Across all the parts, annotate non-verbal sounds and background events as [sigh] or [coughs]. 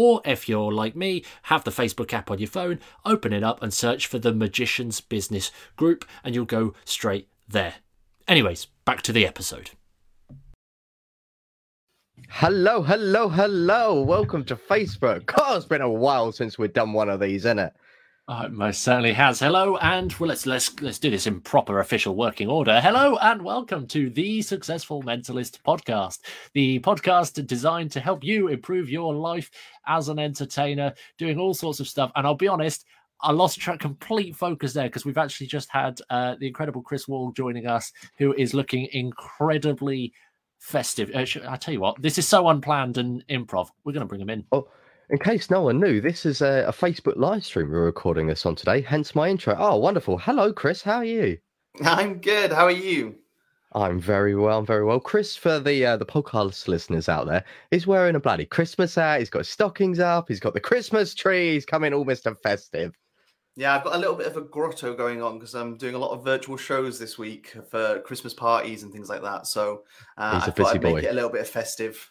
Or if you're like me, have the Facebook app on your phone, open it up and search for the Magician's Business Group, and you'll go straight there. Anyways, back to the episode. Hello, hello, hello. Welcome to Facebook. God, it's been a while since we've done one of these, isn't it? It most certainly has. Hello, and well, let's let's let's do this in proper official working order. Hello, and welcome to the Successful Mentalist podcast, the podcast designed to help you improve your life as an entertainer, doing all sorts of stuff. And I'll be honest, I lost track, complete focus there because we've actually just had uh, the incredible Chris Wall joining us, who is looking incredibly festive. Uh, I tell you what, this is so unplanned and improv. We're going to bring him in. Oh, in case no one knew, this is a, a, Facebook live stream we're recording this on today, hence my intro. Oh, wonderful. Hello, Chris. How are you? I'm good. How are you? I'm very well. I'm very well. Chris, for the uh, the podcast listeners out there, is wearing a bloody Christmas hat. He's got stockings up. He's got the Christmas tree. He's coming all Mr. Festive. Yeah, I've got a little bit of a grotto going on because I'm doing a lot of virtual shows this week for Christmas parties and things like that. So uh, thought I'd boy. Make it a little bit festive.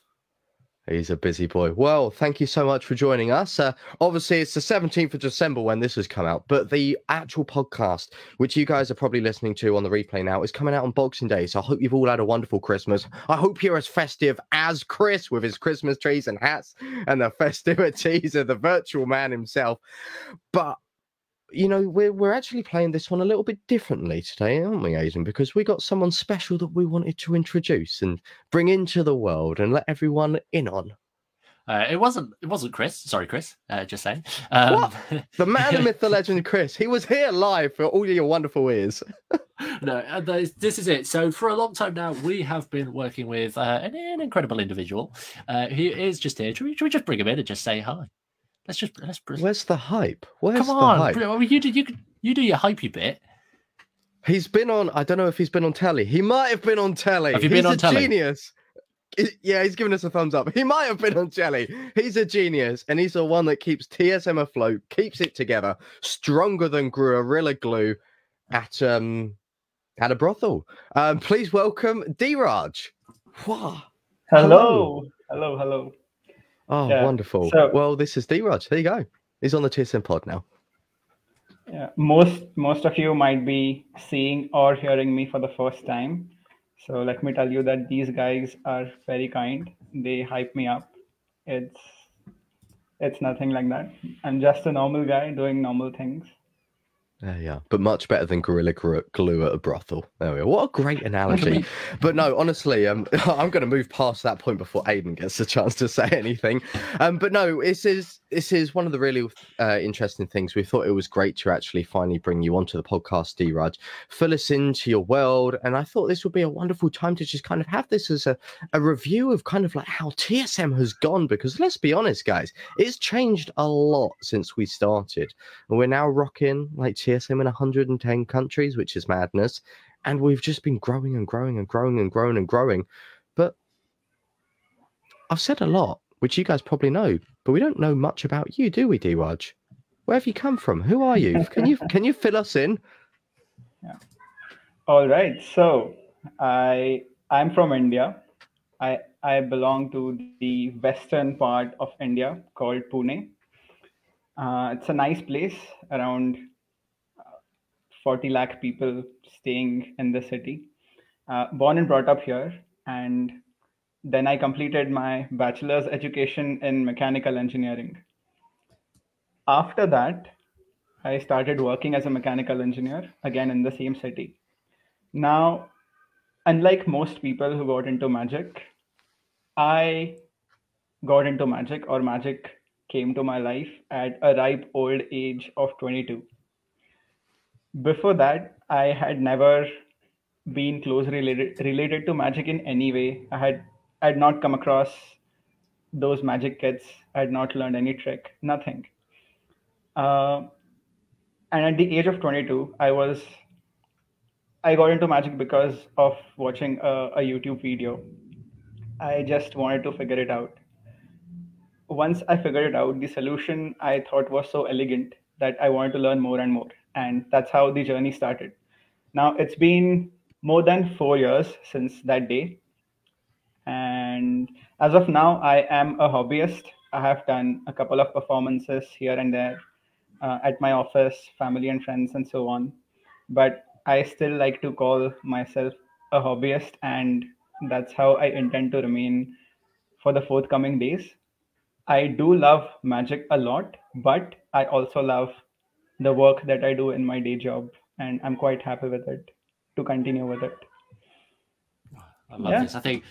He's a busy boy. Well, thank you so much for joining us. Uh, obviously, it's the 17th of December when this has come out, but the actual podcast, which you guys are probably listening to on the replay now, is coming out on Boxing Day. So I hope you've all had a wonderful Christmas. I hope you're as festive as Chris with his Christmas trees and hats and the [laughs] festivities of the virtual man himself. But you know, we're we're actually playing this one a little bit differently today, aren't we, Aidan? Because we got someone special that we wanted to introduce and bring into the world and let everyone in on. Uh, it wasn't. It wasn't Chris. Sorry, Chris. Uh, just saying. Um, what? The man, the myth, the [laughs] legend, Chris. He was here live for all your wonderful ears. no, uh, this is it. So for a long time now, we have been working with uh, an, an, incredible individual uh, who is just here. Should we, should we just bring him in and just say hi? Let's just let's. Where's the hype? Where's Come on, the hype? Well, you do you you do your hypey bit. He's been on. I don't know if he's been on telly. He might have been on telly. Have you been he's on a telly? Genius. Yeah, he's giving us a thumbs up. He might have been on telly. He's a genius, and he's the one that keeps TSM afloat, keeps it together, stronger than Gorilla Glue at um at a brothel. Um, please welcome Dhiraj. Wow. Hello. Hello, hello. Oh, yeah. wonderful. So, well, this is Dhiraj. There you go. He's on the TSM pod now. Yeah, most most of you might be seeing or hearing me for the first time. So let me tell you that these guys are very kind. They hype me up. It's it's nothing like that. I'm just a normal guy doing normal things. Yeah, yeah, but much better than Gorilla Glue at a brothel. There we go. What a great analogy. [laughs] but no, honestly, um, [laughs] I'm going to move past that point before Aidan gets a chance to say anything. Um, but no, this is this is one of the really uh, interesting things. We thought it was great to actually finally bring you onto the podcast, Dhiraj, fill us into your world, and I thought this would be a wonderful time to just kind of have this as a, a review of kind of like how TSM has gone. Because let's be honest, guys, it's changed a lot since we started, and we're now rocking like TSM in 110 countries, which is madness. And we've just been growing and growing and growing and growing and growing. But I've said a lot, which you guys probably know, but we don't know much about you, do we, Dhiraj? Where have you come from? Who are you? Can you can you fill us in? Yeah. All right. So I I'm from India. I I belong to the western part of India called Pune. Uh, it's a nice place, around 40 lakh people staying in the city. Uh, born and brought up here, and then I completed my bachelor's education in mechanical engineering. After that, I started working as a mechanical engineer again in the same city. Now, unlike most people who got into magic, I got into magic, or magic came to my life at a ripe old age of 22 before that, I had never been closely related, related to magic in any way. I had I had not come across those magic kits. I had not learned any trick, nothing. Uh, and at the age of 22, I was I got into magic because of watching a, a YouTube video. I just wanted to figure it out. Once I figured it out, the solution I thought was so elegant that I wanted to learn more and more. And that's how the journey started. Now, it's been more than four years since that day. And as of now, I am a hobbyist. I have done a couple of performances here and there uh, at my office, family and friends, and so on. But I still like to call myself a hobbyist, and that's how I intend to remain for the forthcoming days. I do love magic a lot, but I also love the work that I do in my day job, and I'm quite happy with it to continue with it. I love yeah. this. I think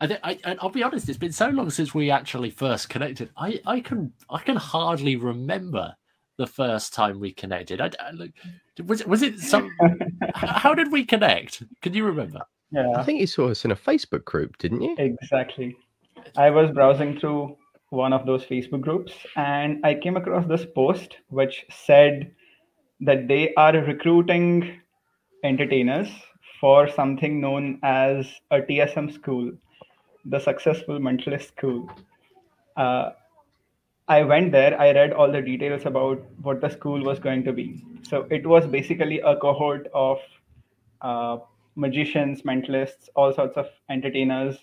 I, think, I, will be honest. It's been so long since we actually first connected. I, I can I can hardly remember the first time we connected. I, I was was it some? [laughs] how did we connect? Can you remember? Yeah, I think you saw us in a Facebook group, didn't you? Exactly. I was browsing through one of those Facebook groups and I came across this post which said that they are recruiting entertainers for something known as a TSM school, the Successful Mentalist School. Uh, I went there, I read all the details about what the school was going to be. So it was basically a cohort of uh, magicians, mentalists, all sorts of entertainers.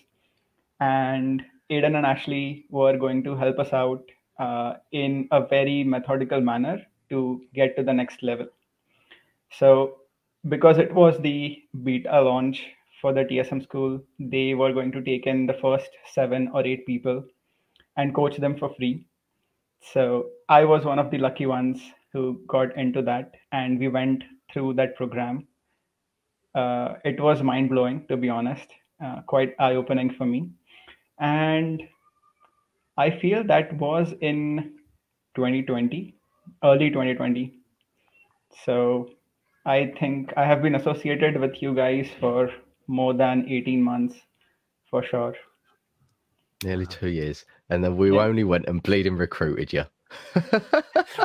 And Aidan and Ashley were going to help us out uh, in a very methodical manner to get to the next level. So, because it was the beta launch for the TSM school, they were going to take in the first seven or eight people and coach them for free so I was one of the lucky ones who got into that, and we went through that program. Uh, it was mind blowing, to be honest, uh, quite eye opening for me. And I feel that was in 2020, early 2020. So I think I have been associated with you guys for more than 18 months for sure. Nearly two years and then we yeah. only went and bleeding recruited you. [laughs]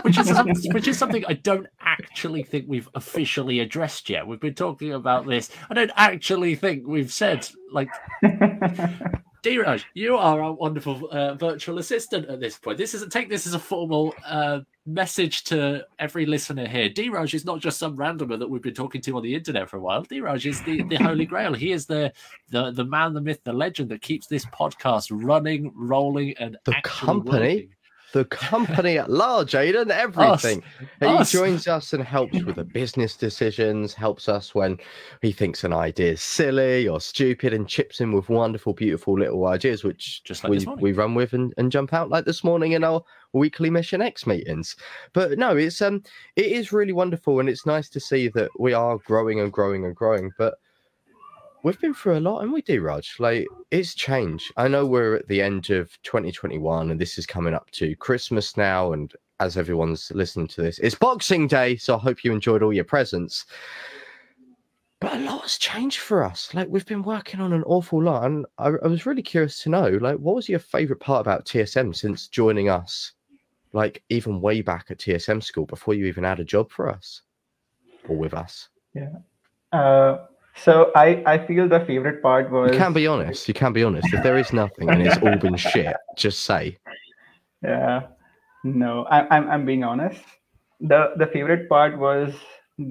which is [laughs] which is something I don't actually think we've officially addressed yet. We've been talking about this. I don't actually think we've said like [laughs] Dhiraj, you are a wonderful uh, virtual assistant at this point. This isn't take this as a formal uh, message to every listener here. Dhiraj is not just some randomer that we've been talking to on the internet for a while. Dhiraj is the, the holy grail. He is the, the the man, the myth, the legend that keeps this podcast running, rolling, and the company. Working the company at large, Aidan, everything. Us. He joins us and helps with the business decisions, helps us when he thinks an idea is silly or stupid, and chips in with wonderful, beautiful little ideas, which just like we, we run with and, and jump out like this morning in our weekly Mission X meetings. But no, it's um it is really wonderful and it's nice to see that we are growing and growing and growing. But we've been through a lot, and we do, Raj. Like it's changed. I know we're at the end of 2021, and this is coming up to Christmas now. And as everyone's listening to this, it's Boxing Day, so I hope you enjoyed all your presents. But a lot has changed for us. Like we've been working on an awful lot, and I, I was really curious to know, like, what was your favorite part about TSM since joining us? Like even way back at TSM school before you even had a job for us or with us. Yeah. Uh, so I, I feel the favorite part was. You can be honest. You can be honest. If there is nothing and it's all been [laughs] shit, just say. Yeah. No, I, I'm I'm being honest. The the favorite part was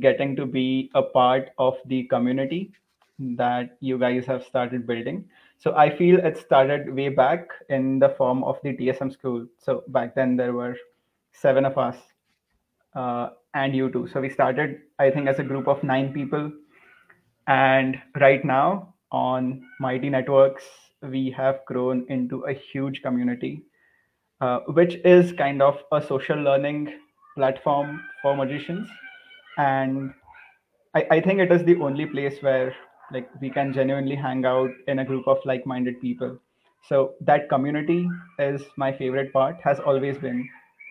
getting to be a part of the community that you guys have started building. So I feel it started way back in the form of the TSM school. So back then there were seven of us, uh, and you two. So we started, I think, as a group of nine people and right now on Mighty Networks, we have grown into a huge community, uh, which is kind of a social learning platform for magicians. And I, I think it is the only place where like we can genuinely hang out in a group of like-minded people. So that community is my favorite part, has always been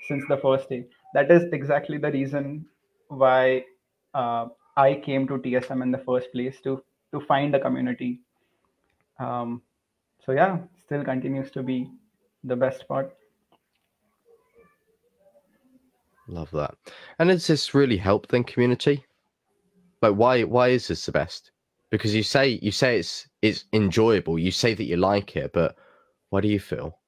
since the first day. That is exactly the reason why uh, I came to TSM in the first place to to find a community. Um, so yeah, still continues to be the best part. Love that. And has this really helped then community? Like why why is this the best? Because you say you say it's it's enjoyable, you say that you like it, but what do you feel?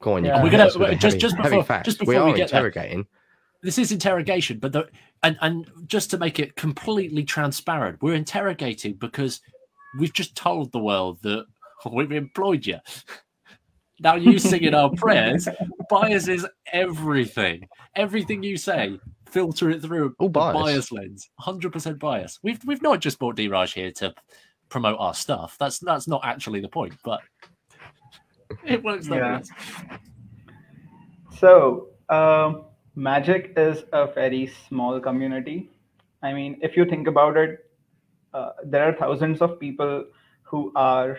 Go on, yeah. we're gonna just, heavy, just before just before we, are we get interrogating. There, this is interrogation, but the, and and just to make it completely transparent, we're interrogating because we've just told the world that [laughs] we've employed you. Now you singing our [laughs] prayers, bias is everything. Everything you say, filter it through a bias. bias lens. Hundred percent bias. We've we've not just brought Dhiraj here to promote our stuff. That's that's not actually the point, but it works like yeah. So um, Magic is a very small community. I mean, if you think about it, uh, there are thousands of people who are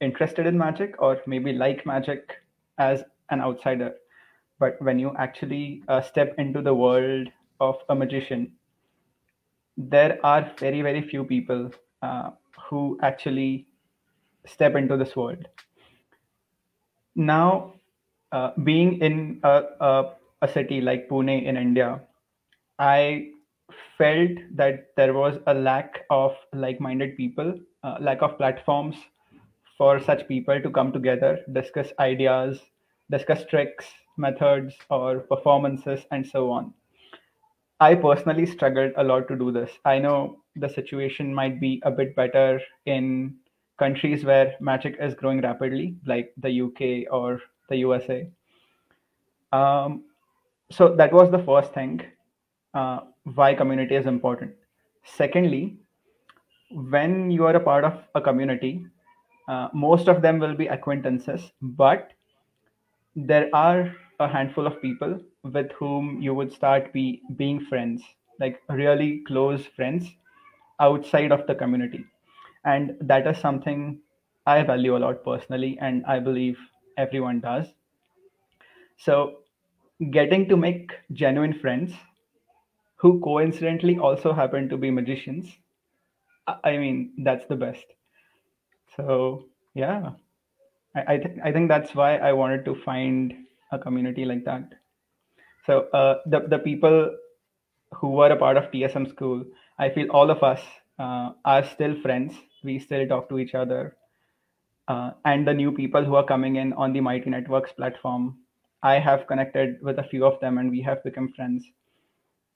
interested in magic or maybe like magic as an outsider. But when you actually uh, step into the world of a magician, there are very, very few people uh, who actually step into this world. Now, uh, being in a, a a city like Pune in India, I felt that there was a lack of like-minded people, uh, lack of platforms for such people to come together, discuss ideas, discuss tricks, methods, or performances, and so on. I personally struggled a lot to do this. I know the situation might be a bit better in countries where magic is growing rapidly, like the UK or the USA. Um, so that was the first thing uh, why community is important. Secondly when you are a part of a community uh, most of them will be acquaintances but there are a handful of people with whom you would start be being friends like really close friends outside of the community. And that is something i value a lot personally and i believe everyone does. So getting to make genuine friends who coincidentally also happen to be magicians i mean that's the best. So yeah. I, I think i think that's why i wanted to find a community like that. So uh, the, the people who were a part of tsm school i feel all of us uh, are still friends. We still talk to each other. Uh, and the new people who are coming in on the mighty networks platform I have connected with a few of them and we have become friends.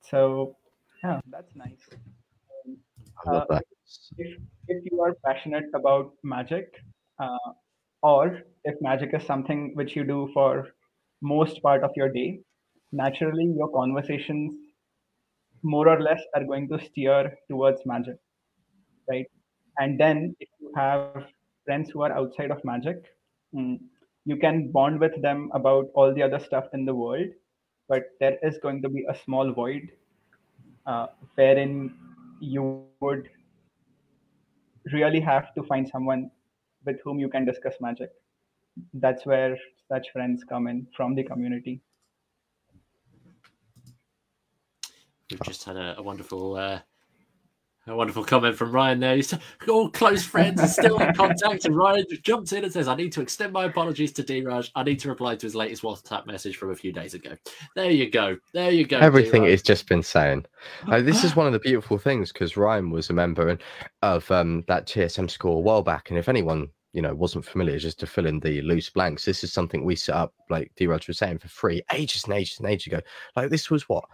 So yeah, that's nice. I love uh, that. If, if you are passionate about magic, uh, or if magic is something which you do for most part of your day, naturally your conversations more or less are going to steer towards magic, right? And then if you have friends who are outside of magic, mm, you can bond with them about all the other stuff in the world but there is going to be a small void uh, wherein you would really have to find someone with whom you can discuss magic. That's where such friends come in from the community. We've just had a, a wonderful uh, a wonderful comment from Ryan there. He's all close friends and still in [laughs] contact. And Ryan jumps in and says, I need to extend my apologies to Dhiraj. I need to reply to his latest WhatsApp message from a few days ago. There you go. There you go. Everything he's just been saying. Uh, this is [gasps] one of the beautiful things because Ryan was a member of um, that TSM school a while back. And if anyone you know wasn't familiar just to fill in the loose blanks this is something we set up like Dhiraj was saying for free ages and ages and ages ago like this was what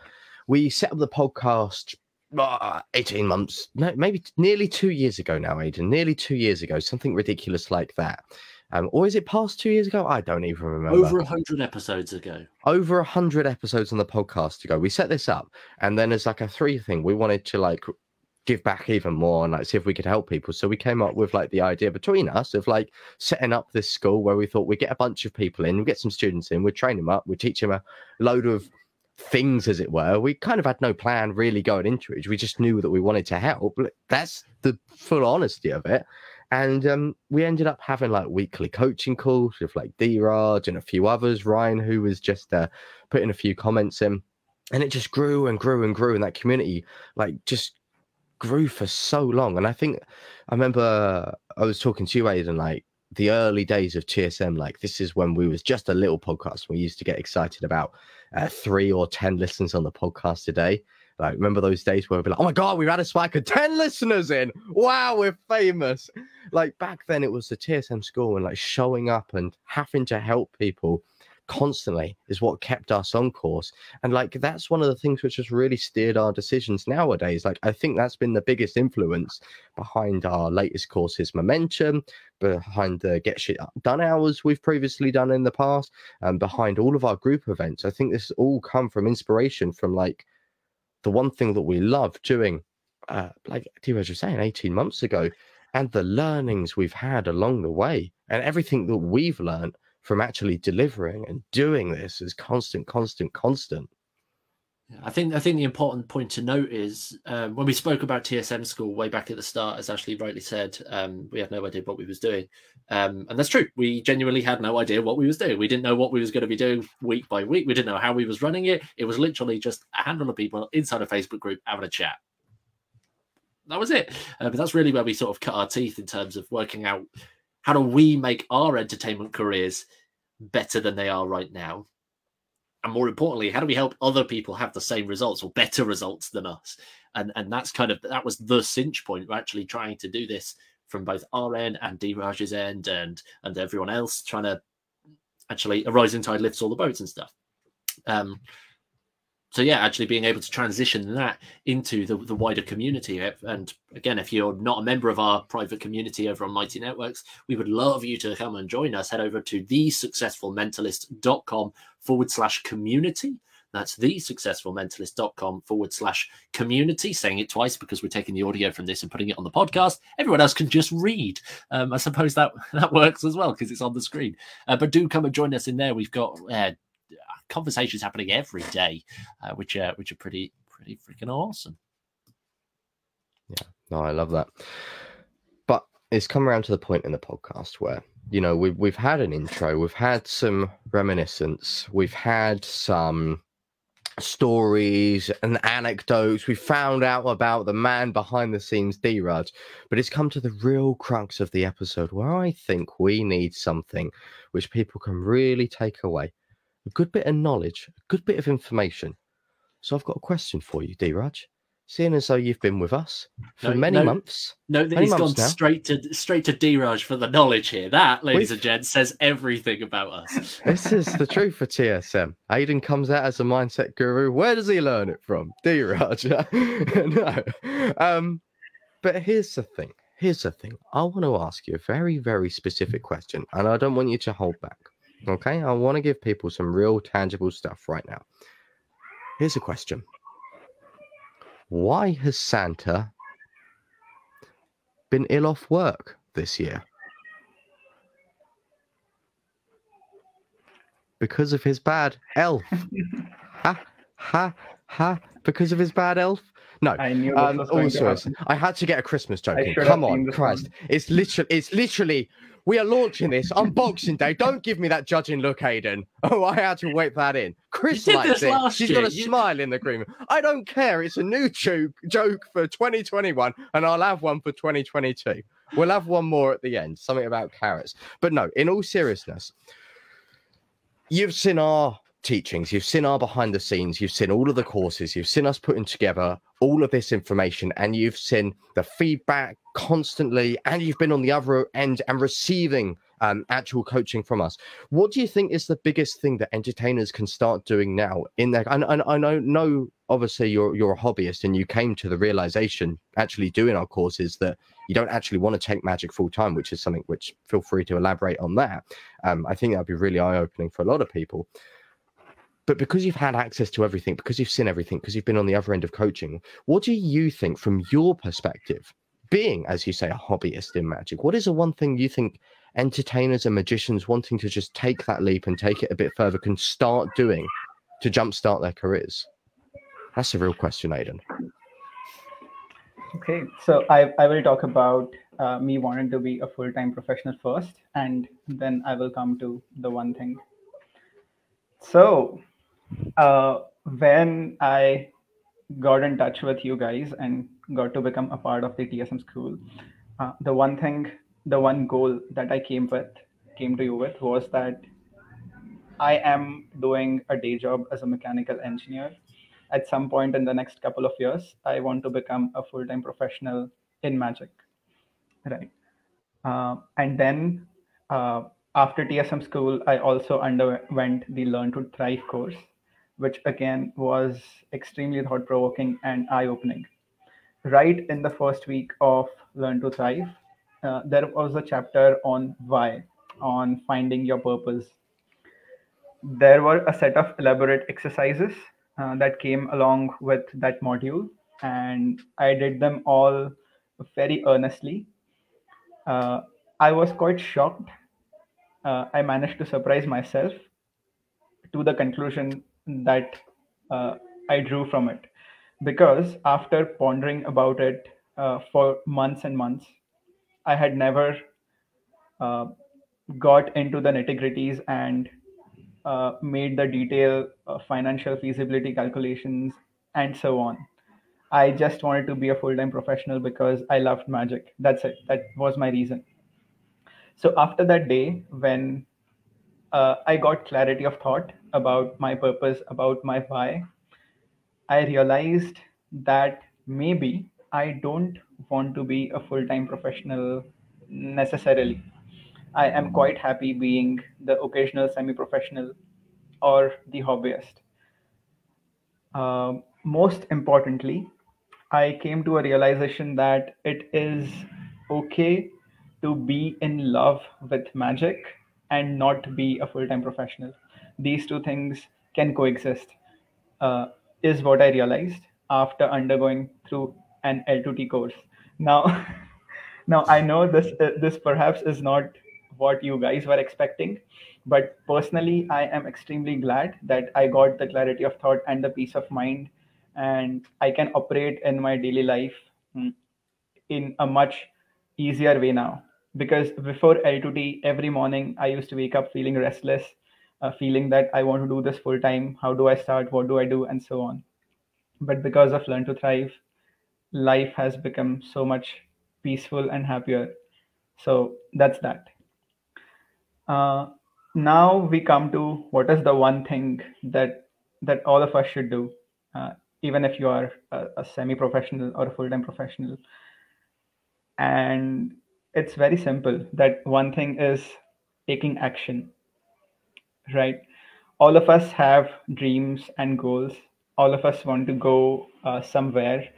we set up the podcast uh, 18 months, no, maybe nearly two years ago now, Aidan, nearly two years ago, something ridiculous like that. Um, or is it past two years ago? I don't even remember. Over a hundred episodes ago. Over a hundred episodes on the podcast ago. We set this up, and then as like a three thing, we wanted to like give back even more and like see if we could help people. So we came up with like the idea between us of like setting up this school where we thought we'd get a bunch of people in, we get some students in, we'd train them up, we'd teach them a load of things, as it were. We kind of had no plan really going into it. We just knew that we wanted to help. That's the full honesty of it. And um, we ended up having like weekly coaching calls with like Dhiraj and a few others, Ryan, who was just uh, putting a few comments in. And it just grew and grew and grew. And that community, like, just grew for so long. And I think I remember I was talking to you, Aidan, like the early days of TSM, like this is when we was just a little podcast. We used to get excited about uh, three or ten listens on the podcast a day. Like, remember those days where we'd be like, oh my God, we've had a spike of 10 listeners in. Wow, we're famous. Like back then, it was the TSM school and like showing up and having to help people constantly is what kept us on course. And like that's one of the things which has really steered our decisions nowadays. Like I think that's been the biggest influence behind our latest courses momentum, behind the get shit done hours we've previously done in the past, and behind all of our group events. I think this all come from inspiration from like the one thing that we love doing, uh, like Dhiraj was saying 18 months ago, and the learnings we've had along the way, and everything that we've learned from actually delivering and doing this is constant, constant, constant. I think I think the important point to note is um, when we spoke about TSM school way back at the start, as Ashley rightly said, um, we had no idea what we was doing, um, and that's true. We genuinely had no idea what we was doing. We didn't know what we was going to be doing week by week. We didn't know how we was running it. It was literally just a handful of people inside a Facebook group having a chat. That was it. Uh, but that's really where we sort of cut our teeth in terms of working out how do we make our entertainment careers better than they are right now? And more importantly how do we help other people have the same results or better results than us? And and that's kind of that was the cinch point. We're actually trying to do this from both our end and Dhiraj's end and and everyone else trying to actually a rising tide lifts all the boats and stuff. Um so yeah, actually being able to transition that into the, the wider community. And again, if you're not a member of our private community over on Mighty Networks, we would love you to come and join us. Head over to thesuccessfulmentalist.com forward slash community. That's thesuccessfulmentalist.com forward slash community. Saying it twice because we're taking the audio from this and putting it on the podcast. Everyone else can just read. Um, I suppose that [laughs] that works as well because it's on the screen. Uh, but do come and join us in there. We've got uh, conversations happening every day, uh, which are which are pretty pretty freaking awesome. Yeah, no, I love that. But it's come around to the point in the podcast where you know we've we've had an intro, we've had some reminiscence, we've had some stories and anecdotes. We found out about the man behind the scenes, Dhiraj, but it's come to the real crux of the episode where I think we need something which people can really take away a good bit of knowledge, a good bit of information. So I've got a question for you, Dhiraj. Seeing as though you've been with us for no, many no, months. No, he's gone now. straight to straight to Dhiraj for the knowledge here. That, ladies We've... and gents, says everything about us. [laughs] this is the truth for TSM. Aidan comes out as a mindset guru. Where does he learn it from? Dhiraj. [laughs] no. Um, but here's the thing. Here's the thing. I want to ask you a very, very specific question, and I don't want you to hold back. Okay, I want to give people some real tangible stuff right now. Here's a question Why has Santa been ill off work this year? Because of his bad elf. ha, ha, ha. Because of his bad elf? No. I knew um, also, I had to get a Christmas joke. Come on, Christ. One. It's literally, it's literally we are launching this on Boxing Day. Don't give me that judging look, Aiden. [laughs] Oh, I had to whip that in. Chris likes it. She's year. got a you... smile in the green. I don't care. It's a new joke, joke for 2021, and I'll have one for 2022. We'll have one more at the end, something about carrots. But no, in all seriousness, you've seen our teachings, you've seen our behind the scenes, you've seen all of the courses, you've seen us putting together all of this information, and you've seen the feedback constantly, and you've been on the other end and receiving um, actual coaching from us. What do you think is the biggest thing that entertainers can start doing now in there? And, and I know, know, obviously, you're you're a hobbyist, and you came to the realization actually doing our courses that you don't actually want to take magic full time, which is something which feel free to elaborate on that. Um, I think that'd be really eye opening for a lot of people. But because you've had access to everything, because you've seen everything, because you've been on the other end of coaching, what do you think from your perspective, being, as you say, a hobbyist in magic? What is the one thing you think entertainers and magicians wanting to just take that leap and take it a bit further can start doing to jumpstart their careers? That's a real question, Aidan. Okay, so I, I will talk about uh, me wanting to be a full time professional first, and then I will come to the one thing. So, uh, when I got in touch with you guys and got to become a part of the TSM school, uh, the one thing the one goal that I came with, came to you with, was that I am doing a day job as a mechanical engineer. At some point in the next couple of years, I want to become a full time professional in magic. Right. Uh, and then uh, after TSM school, I also underwent the Learn to Thrive course, which again was extremely thought provoking and eye opening. Right in the first week of Learn to Thrive, uh, there was a chapter on why, on finding your purpose. There were a set of elaborate exercises uh, that came along with that module, and I did them all very earnestly. Uh, I was quite shocked. Uh, I managed to surprise myself to the conclusion that uh, I drew from it. Because after pondering about it uh, for months and months, I had never uh, got into the nitty gritties and uh, made the detail financial feasibility calculations and so on. I just wanted to be a full time professional because I loved magic. That's it. That was my reason. So after that day, when uh, I got clarity of thought about my purpose, about my why, I realized that maybe I don't want to be a full time professional necessarily. I am quite happy being the occasional semi professional or the hobbyist. Uh, most importantly, I came to a realization that it is okay to be in love with magic and not be a full time professional. These two things can coexist, uh, is what I realized after undergoing through an L2T course. Now, [laughs] now I know this uh, this perhaps is not what you guys were expecting, but personally, I am extremely glad that I got the clarity of thought and the peace of mind, and I can operate in my daily life mm, in a much easier way now. Because before L2T, every morning I used to wake up feeling restless, uh, feeling that I want to do this full time. How do I start? What do I do? And so on. But because of Learn to Thrive, life has become so much peaceful and happier. So that's that. Uh, now we come to what is the one thing that that all of us should do, uh, even if you are a, a semi-professional or a full-time professional. And it's very simple. That one thing is taking action. Right. All of us have dreams and goals. All of us want to go uh, somewhere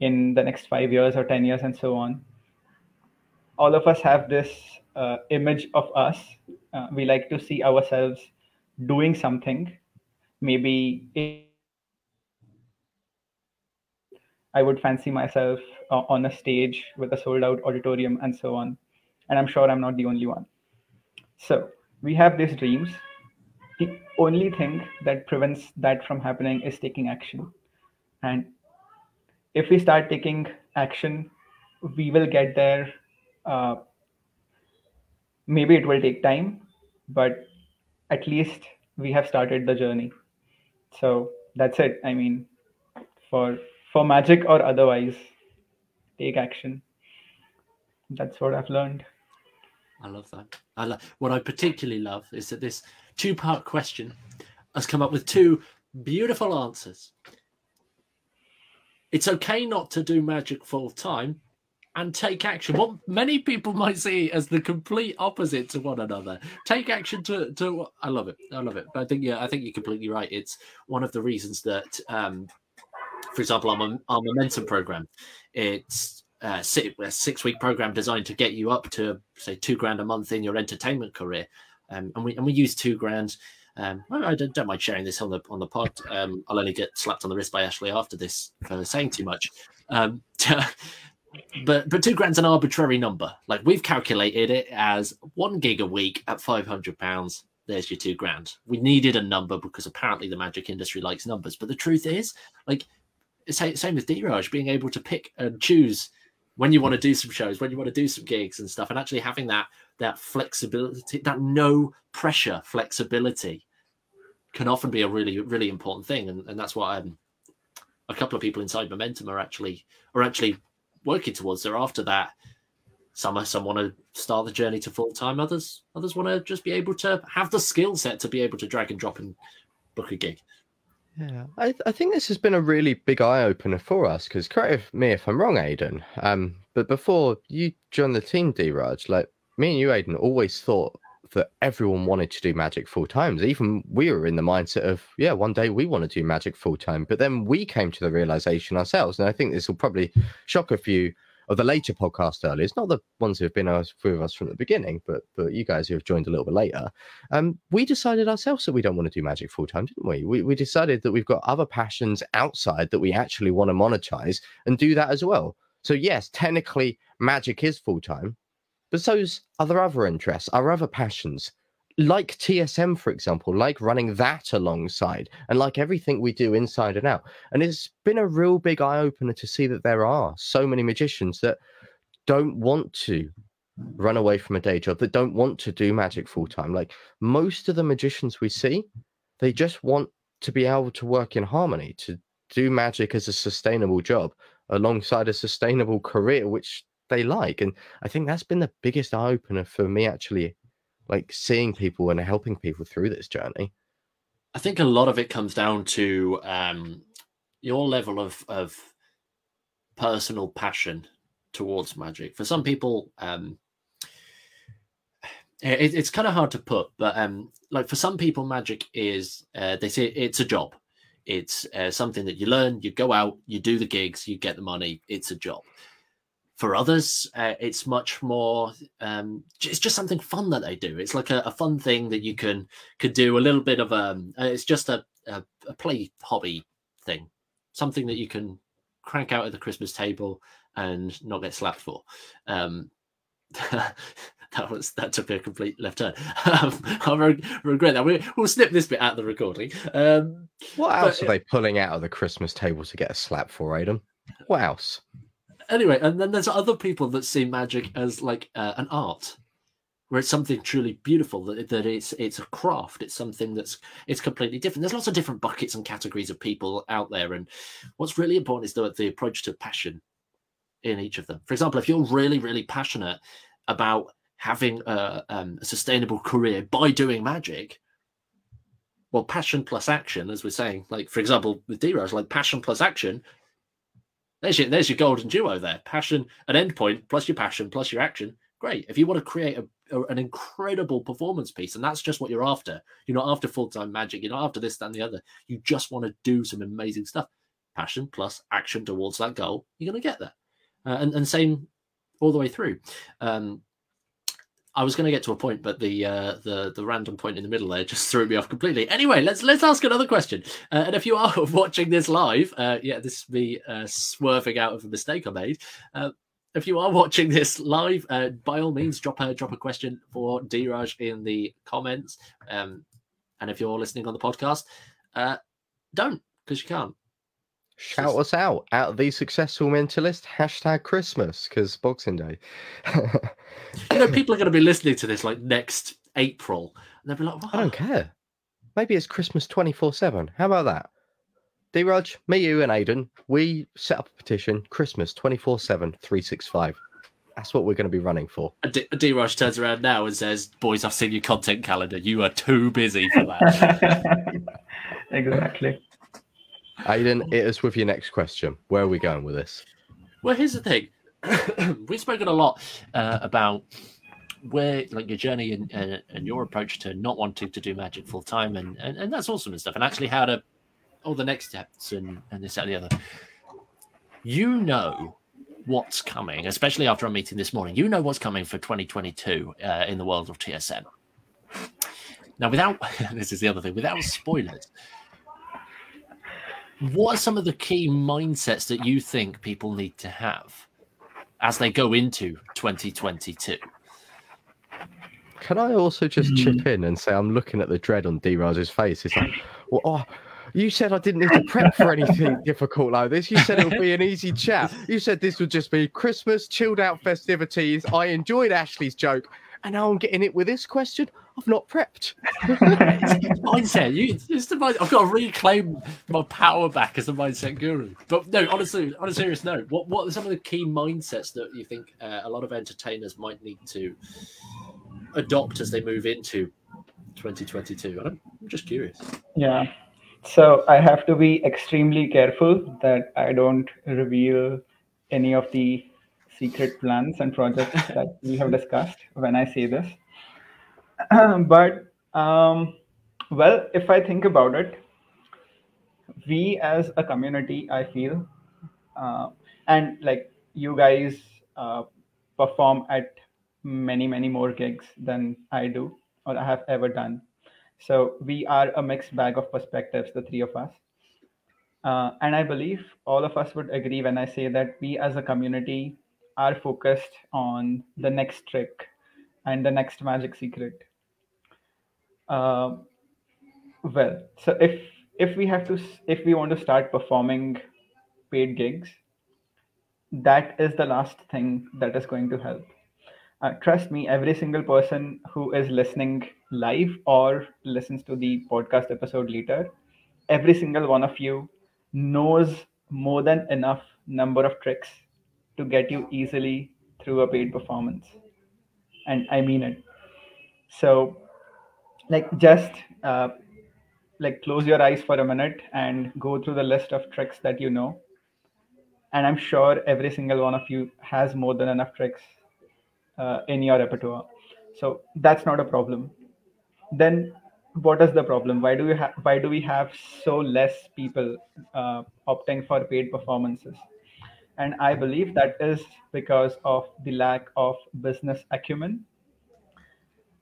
in the next five years or 10 years and so on. All of us have this uh, image of us. Uh, we like to see ourselves doing something. Maybe I would fancy myself uh, on a stage with a sold out auditorium and so on. And I'm sure I'm not the only one. So we have these dreams. The only thing that prevents that from happening is taking action. And if we start taking action, we will get there uh, maybe it will take time but at least we have started the journey so that's it i mean for for magic or otherwise take action that's what i've learned i love that i love what i particularly love is that this two part question has come up with two beautiful answers it's okay not to do magic full time and take action. What many people might see as the complete opposite to one another. Take action to to. I love it. I love it. But I think yeah, I think you're completely right. It's one of the reasons that, um, for example, our, our momentum program, it's uh, a six week program designed to get you up to say two grand a month in your entertainment career, um, and we and we use two grand. Um, I don't, don't, mind sharing this on the on the pod. Um, I'll only get slapped on the wrist by Ashley after this for saying too much. Um, [laughs] but but two grand's an arbitrary number. Like we've calculated it as one gig a week at five hundred pounds. There's your two grand. We needed a number because apparently the magic industry likes numbers. But the truth is, like same, same with Dhiraj, being able to pick and choose when you want to do some shows, when you want to do some gigs and stuff, and actually having that that flexibility, that no pressure flexibility, can often be a really really important thing. And, and that's what um, a couple of people inside Momentum are actually are actually working towards. They're after that some some want to start the journey to full time. Others others want to just be able to have the skill set to be able to drag and drop and book a gig. Yeah, I, I think this has been a really big eye opener for us because correct me if I'm wrong, Aidan. Um, but before you joined the team, Dhiraj, like me and you, Aidan, always thought that everyone wanted to do magic full times. Even we were in the mindset of, yeah, one day we want to do magic full time. But then we came to the realization ourselves, and I think this will probably shock a few of the later podcast earlier. It's not the ones who have been with us from the beginning, but but you guys who have joined a little bit later. Um, we decided ourselves that we don't want to do magic full time, didn't we? we? We decided that we've got other passions outside that we actually want to monetize and do that as well. So yes, technically magic is full time, but so's other other interests, our other passions, like TSM, for example, like running that alongside, and like everything we do inside and out. And it's been a real big eye opener to see that there are so many magicians that don't want to run away from a day job, that don't want to do magic full time. Like most of the magicians we see, they just want to be able to work in harmony, to do magic as a sustainable job alongside a sustainable career, which they like. And I think that's been the biggest eye opener for me, actually, like seeing people and helping people through this journey. I think a lot of it comes down to um, your level of, of personal passion towards magic. For some people, um, [sighs] it, it's kind of hard to put, but um, like for some people, magic is uh, they say it's a job. It's uh, something that you learn. You go out, you do the gigs, you get the money. It's a job. For others, uh, it's much more. Um, it's just something fun that they do. It's like a, a, fun thing that you can could do a little bit of. Um, uh, it's just a, a, a play hobby thing, something that you can crank out at the Christmas table and not get slapped for. Um, [laughs] that was that took a complete left turn. Um, [laughs] I re- regret that. We, will snip this bit out of the recording. Um, what else but, are they pulling out of the Christmas table to get a slap for, Adam? What else? Anyway, and then there's other people that see magic as like uh, an art, where it's something truly beautiful. That that it's it's a craft. It's something that's it's completely different. There's lots of different buckets and categories of people out there, and what's really important is the the approach to passion in each of them. For example, if you're really really passionate about having a, um, a sustainable career by doing magic, well, passion plus action, as we're saying, like for example with D like passion plus action there's your there's your golden duo there. Passion, an endpoint plus your passion plus your action. Great. If you want to create a, a, an incredible performance piece, and that's just what you're after. You're not after full time magic. You're not after this, that, and the other. You just want to do some amazing stuff. Passion plus action towards that goal. You're going to get there. Uh, and and same all the way through. Um, I was going to get to a point, but the uh, the the random point in the middle there just [laughs] threw me off completely. Anyway, let's let's ask another question. Uh, and if you are [laughs] watching this live, uh, yeah, this is me uh, swerving out of a mistake I made. Uh, if you are watching this live, uh, by all means, drop a drop a question for Dhiraj in the comments. Um, and if you're listening on the podcast, don't because you can't. Shout us out at the successful mentalist hashtag Christmas because Boxing Day. you know, [laughs] people are going to be listening to this like next April, and they'll be like, "I don't care." Maybe it's Christmas twenty four seven. How about that? Dhiraj, me, you, and Aiden, we set up a petition Christmas 24 7, 365. That's what we're going to be running for. Dhiraj turns around now and says, Boys, I've seen your content calendar. You are too busy for that. [laughs] exactly. Aidan, it is with your next question. Where are we going with this? Well, here's the thing. [clears throat] We've spoken a lot uh, about where, like, your journey and, and, and, your approach to not wanting to do magic full time, and, and, and that's awesome and stuff, and actually how to all the next steps and, and this, that, and the other. You know what's coming, especially after a meeting this morning. You know what's coming for 2022 uh, in the world of TSM. Now, without [laughs] this is the other thing, without spoilers, what are some of the key mindsets that you think people need to have as they go into 2022? Can I also just mm. chip in and say I'm looking at the dread on Dhiraj's face? It's like, well, oh, you said I didn't need to prep for anything [laughs] difficult like this. You said it would be an easy chat. You said this would just be Christmas, chilled out festivities. I enjoyed Ashley's joke, and now I'm getting it with this question. I've not prepped. mindset. You, it's the mind, I've got to reclaim my power back as a mindset guru. But no, honestly, on a serious note, what what are some of the key mindsets that you think uh, a lot of entertainers might need to adopt as they move into 2022? I'm just curious. Yeah. So I have to be extremely careful that I don't reveal any of the secret plans and projects that we have discussed when I say this. [coughs] but um, well, if I think about it, we as a community, I feel, uh, and like you guys uh, perform at many, many more gigs than I do or I have ever done. So we are a mixed bag of perspectives, the three of us. Uh, and I believe all of us would agree when I say that we as a community are focused on the next trick and the next magic secret. Uh, well, so if if we have to if we want to start performing paid gigs, that is the last thing that is going to help. Uh, trust me, every single person who is listening live or listens to the podcast episode later, every single one of you knows more than enough number of tricks to get you easily through a paid performance. And I mean it. So, like, just uh, like close your eyes for a minute and go through the list of tricks that you know. And I'm sure every single one of you has more than enough tricks uh, in your repertoire. So that's not a problem then what is the problem why do we have why do we have so less people uh, opting for paid performances and i believe that is because of the lack of business acumen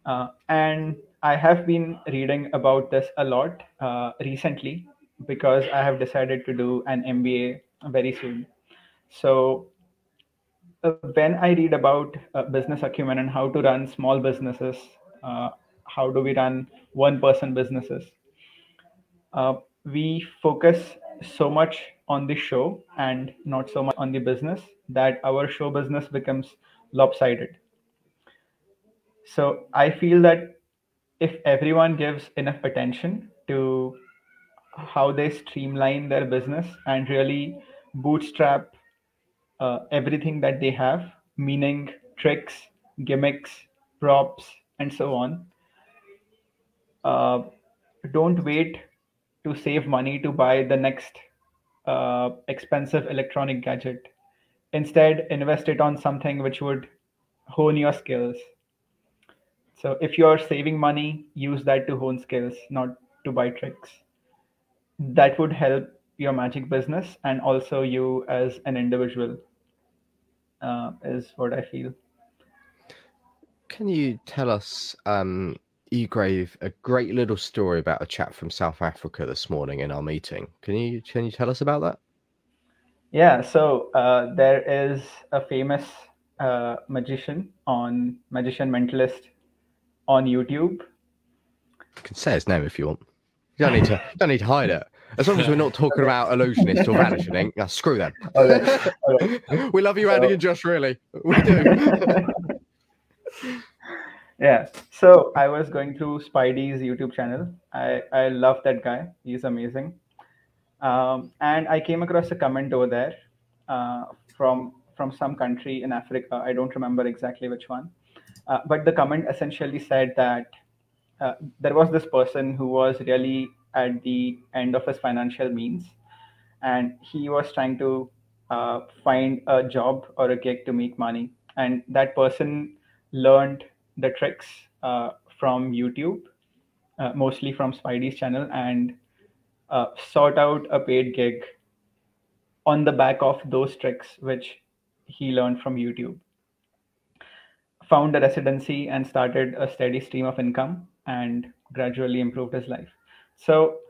uh, and i have been reading about this a lot uh, recently because i have decided to do an mba very soon. So uh, when i read about uh, business acumen and how to run small businesses uh, how do we run one person businesses uh, we focus so much on the show and not so much on the business that our show business becomes lopsided. So i feel that if everyone gives enough attention to how they streamline their business and really bootstrap uh, everything that they have meaning tricks gimmicks props and so on uh, don't wait to save money to buy the next uh, expensive electronic gadget. Instead, invest it on something which would hone your skills. So, if you're saving money, use that to hone skills, not to buy tricks. That would help your magic business and also you as an individual, uh, is what I feel. Can you tell us um, gave a great little story about a chap from South Africa this morning in our meeting. Can you can you tell us about that? Yeah, so uh, there is a famous uh, magician on Magician Mentalist on YouTube. You can say his name if you want. You don't need to don't need to hide it. As long as we're not talking about illusionists or vanishing, uh, screw them. [laughs] [laughs] we love you, Andy and Josh. Really, we do. [laughs] yeah so i was going through spidey's youtube channel i i love that guy he's amazing um, and i came across a comment over there uh, from from some country in africa i don't remember exactly which one uh, but the comment essentially said that uh, there was this person who was really at the end of his financial means and he was trying to uh, find a job or a gig to make money and that person learned the tricks uh, from YouTube, uh, mostly from Spidey's channel, and uh, sort out a paid gig on the back of those tricks which he learned from YouTube. Found a residency and started a steady stream of income and gradually improved his life. So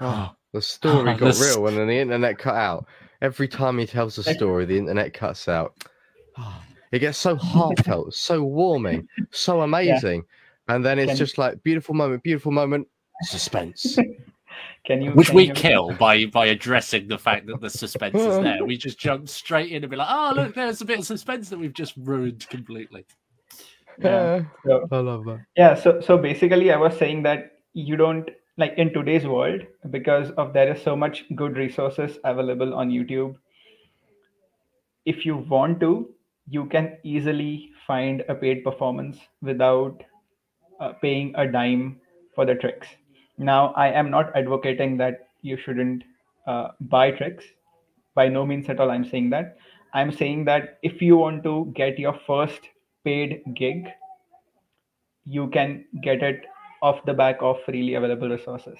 Oh, [gasps] the story [laughs] got real and then the internet cut out. Every time he tells a story, the internet cuts out. Ah. [sighs] It gets so heartfelt, so warming, so [laughs] amazing. Yeah. And then it's just like beautiful moment, beautiful moment, suspense. [laughs] Can you? Which can we you... kill by by addressing the fact that the suspense is there. We just jump straight in and be like, "Oh, look, there's a bit of suspense that we've just ruined completely." Yeah, so, I love that. Yeah, so so basically, I was saying that you don't like in today's world because of there is so much good resources available on YouTube. If you want to, you can easily find a paid performance without uh, paying a dime for the tricks. Now, I am not advocating that you shouldn't uh, buy tricks. By no means at all, I'm saying that. I'm saying that if you want to get your first paid gig, you can get it off the back of freely available resources.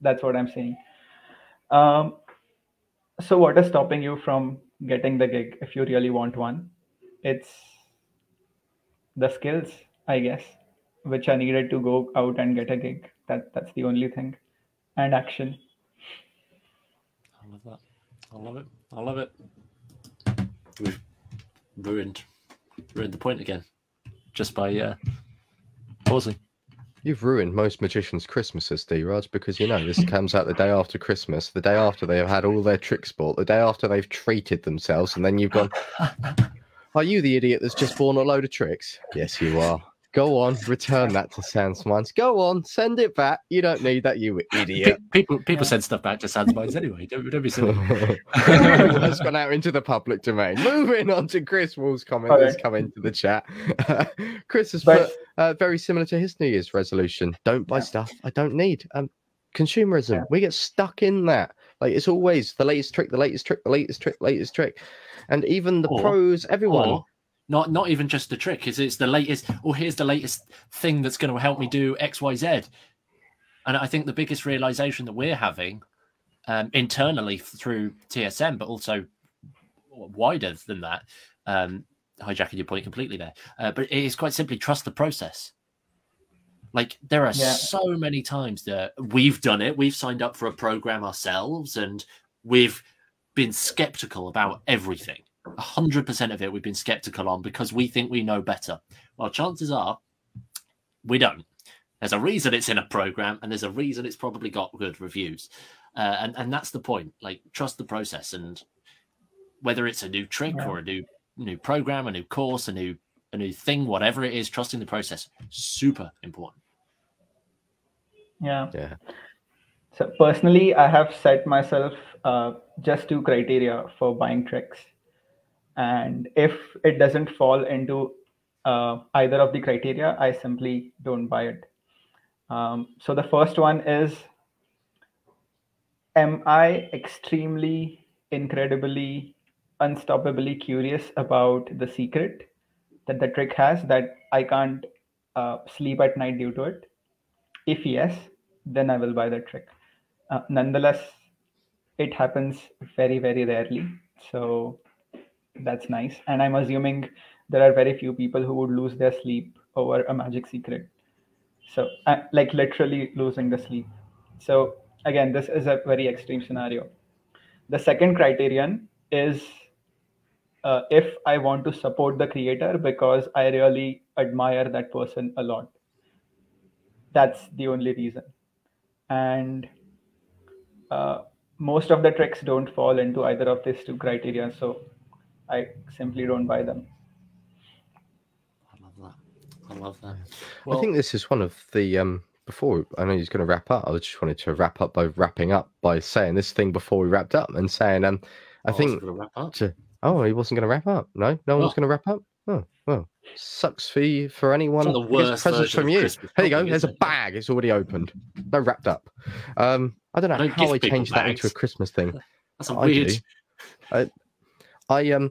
That's what I'm saying. Um, so, what is stopping you from getting the gig if you really want one? It's the skills, I guess which are needed to go out and get a gig. That that's the only thing, and action. I love that. I love it. I love it. We've ruined ruined the point again, just by uh, pausing. You've ruined most magicians' Christmases, Dhiraj, because you know this comes out the day after Christmas, the day after they have had all their tricks bought, the day after they've treated themselves, and then you've gone. Are you the idiot that's just bought a load of tricks? Yes, you are. Go on, return that to SansMinds. Go on, send it back. You don't need that, you idiot. People people send stuff back to SansMinds anyway. Don't, don't be silly. [laughs] [laughs] that's gone out into the public domain. Moving on to Chris Wall's comment that's come into the chat. [laughs] Chris has put uh, very similar to his New Year's resolution: don't buy yeah. stuff I don't need. Um, consumerism. Yeah. We get stuck in that. Like it's always the latest trick, the latest trick, the latest trick, latest trick, and even the or, pros, everyone. Or, not not even just the trick is it's the latest oh here's the latest thing that's going to help me do xyz and i think the biggest realization that we're having um, internally through tsm but also wider than that um, hijacking your point completely there uh, but it is quite simply trust the process. Like there are yeah. so many times that we've done it we've signed up for a program ourselves and we've been skeptical about everything 100% of it we've been skeptical on because we think we know better. Well, chances are we don't. There's a reason it's in a program and there's a reason it's probably got good reviews. Uh, and, and that's the point. Like, trust the process. And whether it's a new trick yeah. or a new new program, a new course, a new a new thing, whatever it is, trusting the process, super important. Yeah. Yeah. So personally, I have set myself uh, just two criteria for buying tricks and if it doesn't fall into uh, either of the criteria i simply don't buy it. Um, so the first one is am i extremely incredibly unstoppably curious about the secret that the trick has that i can't uh, sleep at night due to it? If yes then i will buy the trick. Uh, nonetheless it happens very very rarely. So that's nice. And I'm assuming there are very few people who would lose their sleep over a magic secret. So, uh, like literally losing the sleep. So, again, this is a very extreme scenario. The second criterion is uh, if I want to support the creator because I really admire that person a lot. That's the only reason. And uh, most of the tricks don't fall into either of these two criteria. So I simply don't buy them. I love that. I love that. Well, I think this is one of the um before I know he's going to wrap up. I just wanted to wrap up by wrapping up by saying this thing before we wrapped up and saying um I oh, think to, oh he wasn't going to wrap up. No, no one was going to wrap up. Oh well, sucks for you, for anyone. the worst presents from you. Here you go. There's a bag. It's already opened. No wrapped up. Um, I don't know I don't how I changed that into a Christmas thing. That's a weird. I, I um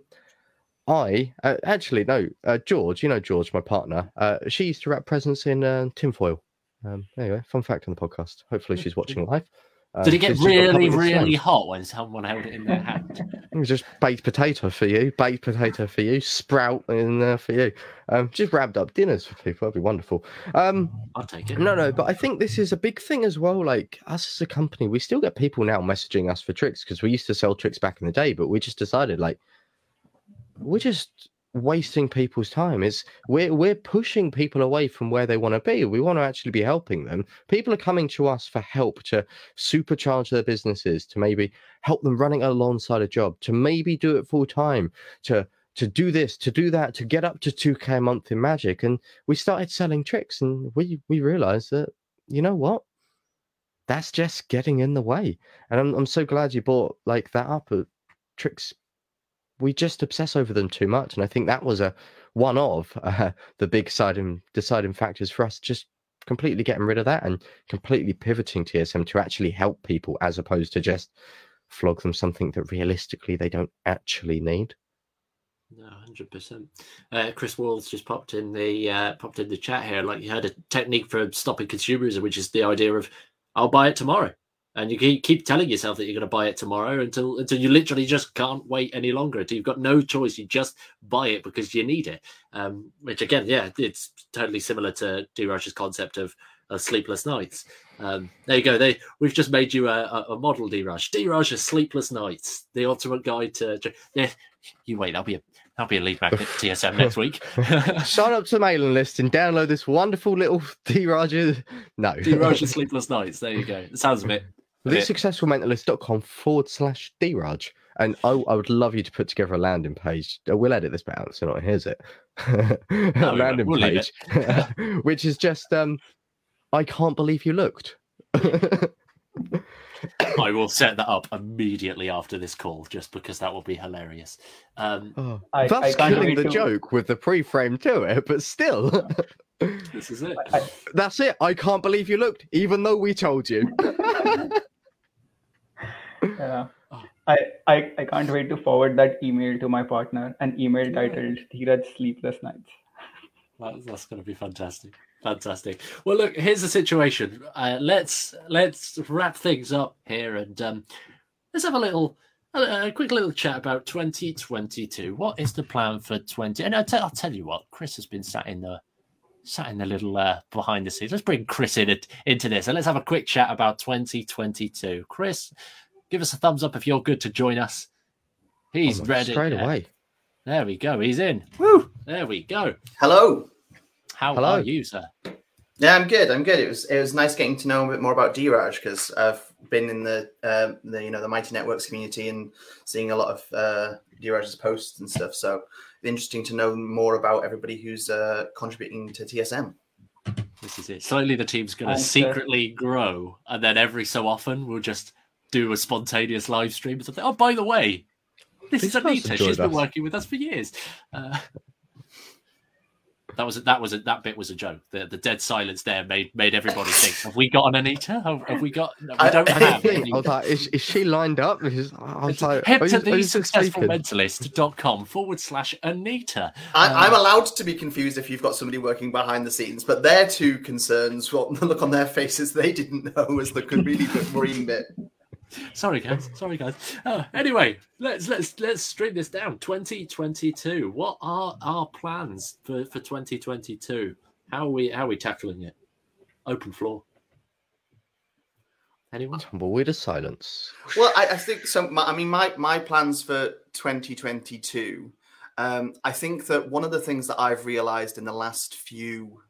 I uh, actually no uh, George, you know George, my partner. Uh, she used to wrap presents in uh, tinfoil. Um, anyway, fun fact on the podcast. Hopefully, she's watching live. Uh, Did it get really, really hot when someone held it in their hand? [laughs] it was just baked potato for you, baked potato for you, sprout in there for you. Um, just wrapped up dinners for people. That'd be wonderful. Um, I'll take it. No, no, but I think this is a big thing as well. Like us as a company, we still get people now messaging us for tricks because we used to sell tricks back in the day, but we just decided like we're just wasting people's time. It's we're we're pushing people away from where they want to be. We want to actually be helping them. People are coming to us for help to supercharge their businesses, to maybe help them running alongside a job, to maybe do it full time, to to do this, to do that, to get up to 2k a month in magic. And we started selling tricks and we we realized that, you know what? That's just getting in the way. And I'm I'm so glad you brought like that up. Uh, tricks we just obsess over them too much. And I think that was a one of [laughs] uh, the big deciding deciding factors for us just completely getting rid of that and completely pivoting TSM to actually help people as opposed to just flog them something that realistically they don't actually need. No, hundred uh, percent. Chris Walls just popped in the uh, popped in the chat here. Like you had a technique for stopping consumerism, which is the idea of I'll buy it tomorrow and you keep telling yourself that you're going to buy it tomorrow until until you literally just can't wait any longer until you've got no choice you just buy it because you need it um, which again yeah it's totally similar to Dhiraj's concept of, of sleepless nights um, there you go they we've just made you a, a, a model Dhiraj Dhiraj sleepless nights the ultimate guide to, yeah you wait that'll be a I'll be a lead magnet to TSM next week. [laughs] Sign up to the mailing list and download this wonderful little [laughs] D Roger. No. D Roger [laughs] Sleepless Nights. There you go. It sounds a bit TheSuccessfulMentalist.com forward slash Dhiraj. And I, I, would love you to put together a landing page. Uh, we'll edit this bit out so not hears it. [laughs] a landing we'll page, [laughs] which is just, um, I can't believe you looked. [laughs] I will set that up immediately after this call, just because that will be hilarious. Um, oh, I, that's I killing the joke with the pre-frame to it, but still. this is it. I, that's it. I can't believe you looked, even though we told you yeah. I, I, I can't wait to forward that email to my partner, an email titled Dhiraj Sleepless Nights. That's, that's going to be fantastic. Fantastic. Well, look, here's the situation. Uh, let's let's wrap things up here and um, let's have a little a, a, quick little chat about 2022. What is the plan for 20? And I'll, t- I'll tell you what, Chris has been sat in the sat in the little uh, behind the scenes. Let's bring Chris in into this and let's have a quick chat about 2022. Chris, give us a thumbs up if you're good to join us. He's oh, ready. Straight away. There we go. He's in. Woo! There we go. Hello. How Hello. are you, sir? Yeah, I'm good. I'm good. It was it was nice getting to know a bit more about Dhiraj because I've been in the um, the you know the Mighty Networks community and seeing a lot of uh, Dhiraj's posts and stuff. So interesting to know more about everybody who's uh, contributing to TSM. This is it. Slowly, the team's going to secretly grow, and then every so often we'll just do a spontaneous live stream or something. Oh, by the way, this is Anita. She's been working with us for years. Uh, that was that was a, that bit was a joke. The the dead silence there made made everybody think: Have we got an Anita? Have, have we got? No, we don't [laughs] have. I was like, is, is she lined up? I was like, head to the successfulmentalist.com forward slash Anita. I, am um, allowed to be confused if you've got somebody working behind the scenes, but their two concerns, what the look on their faces, they didn't know was the really worrying bit. [laughs] Sorry, guys. Sorry, guys. Uh, anyway, let's let's let's string this down. 2022. What are our plans for for 2022? How are we how are we tackling it? Open floor. Anyone? Tumbleweed of silence. Well, I, I think so. I mean, my my plans for 2022. Um, I think that one of the things that I've realized in the last few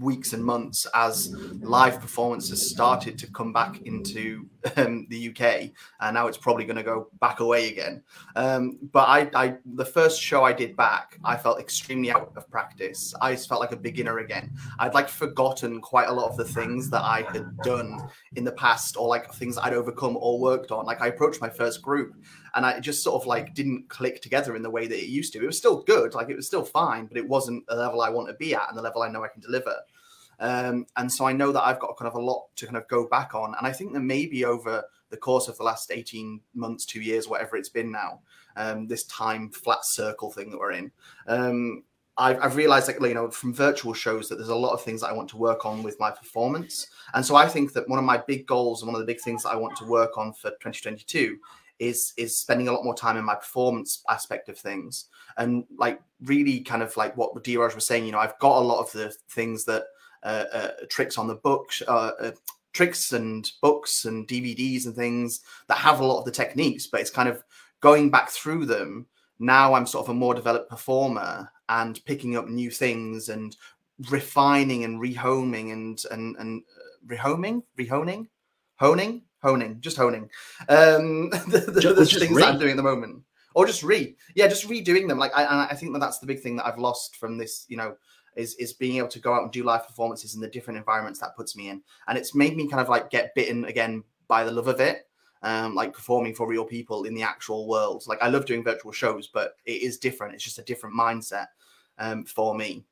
weeks and months as live performances started to come back into um, the UK, and now it's probably going to go back away again. Um, but I, I, the first show I did back, I felt extremely out of practice. I felt like a beginner again. I'd like forgotten quite a lot of the things that I had done in the past, or like things I'd overcome or worked on. Like I approached my first group, and I just sort of like didn't click together in the way that it used to. It was still good, like it was still fine, but it wasn't the level I want to be at and the level I know I can deliver. Um, and so I know that I've got kind of a lot to kind of go back on. And I think that maybe over the course of the last 18 months, two years, whatever it's been now, um, this time flat circle thing that we're in, um, I've, I've, realized that, you know, from virtual shows that there's a lot of things that I want to work on with my performance. And so I think that one of my big goals and one of the big things that I want to work on for 2022 is is spending a lot more time in my performance aspect of things. And like really kind of like what Dhiraj was saying. You know, I've got a lot of the things that uh, uh, tricks on the books, uh, uh, tricks and books and DVDs and things that have a lot of the techniques, but it's kind of going back through them. Now I'm sort of a more developed performer and picking up new things and refining and rehoming and and and uh, rehoming, rehoning, honing, honing, just honing. Um, [laughs] the, the, Ju- the just things that I'm doing at the moment, or just re, yeah, just redoing them. Like I, and I think that that's the big thing that I've lost from this. You know, is is being able to go out and do live performances in the different environments that puts me in, and it's made me kind of like get bitten again by the love of it. Um, like performing for real people in the actual world. Like I love doing virtual shows, but it is different. It's just a different mindset um, for me.